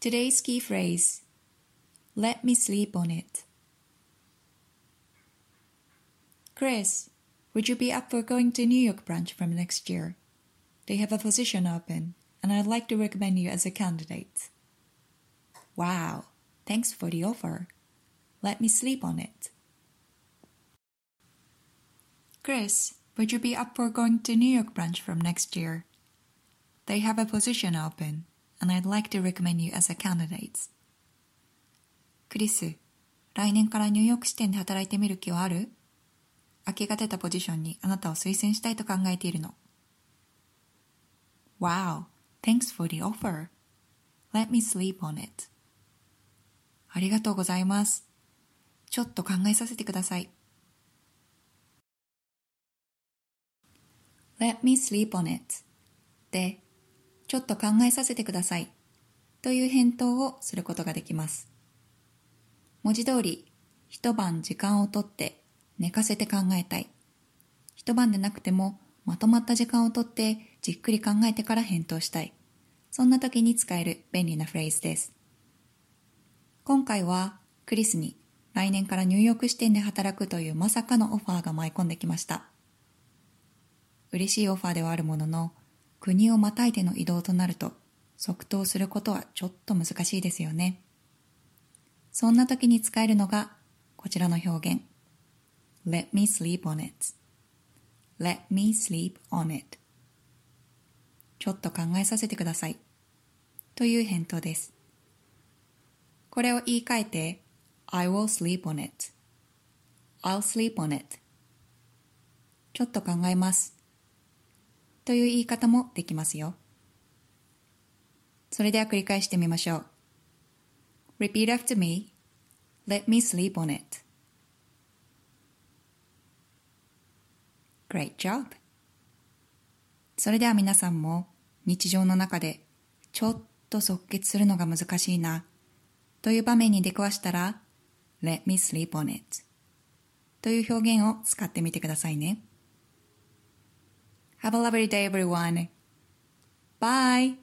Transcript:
Today's key phrase Let me sleep on it. Chris, would you be up for going to New York branch from next year? They have a position open, and I'd like to recommend you as a candidate. Wow, thanks for the offer. Let me sleep on it. Chris, would you be up for going to New York branch from next year? They have a position open, and I'd like to recommend you as a candidate. クリス、来年からニューヨーク支店で働いてみる気はある空きが出たポジションにあなたを推薦したいと考えているの。Wow, thanks for the offer. Let me sleep on it. ありがとうございます。ちょっと考えさせてください。Let me sleep on it で、ちょっと考えさせてくださいという返答をすることができます。文字通り、一晩時間をとって寝かせて考えたい。一晩でなくてもまとまった時間をとってじっくり考えてから返答したい。そんな時に使える便利なフレーズです。今回はクリスに来年からニューヨーク支店で働くというまさかのオファーが舞い込んできました。嬉しいオファーではあるものの、国をまたいでの移動となると、即答することはちょっと難しいですよね。そんな時に使えるのが、こちらの表現。Let me sleep on it. Let me sleep on it. ちょっと考えさせてください。という返答です。これを言い換えて、I will sleep on it. I'll sleep on it. ちょっと考えます。という言い方もできますよ。それでは繰り返してみましょう。Repeat after me. Let me sleep on it. Great job. それでは皆さんも日常の中でちょっと即決するのが難しいなという場面に出くわしたら Let me sleep on it という表現を使ってみてくださいね。Have a lovely day, everyone. Bye.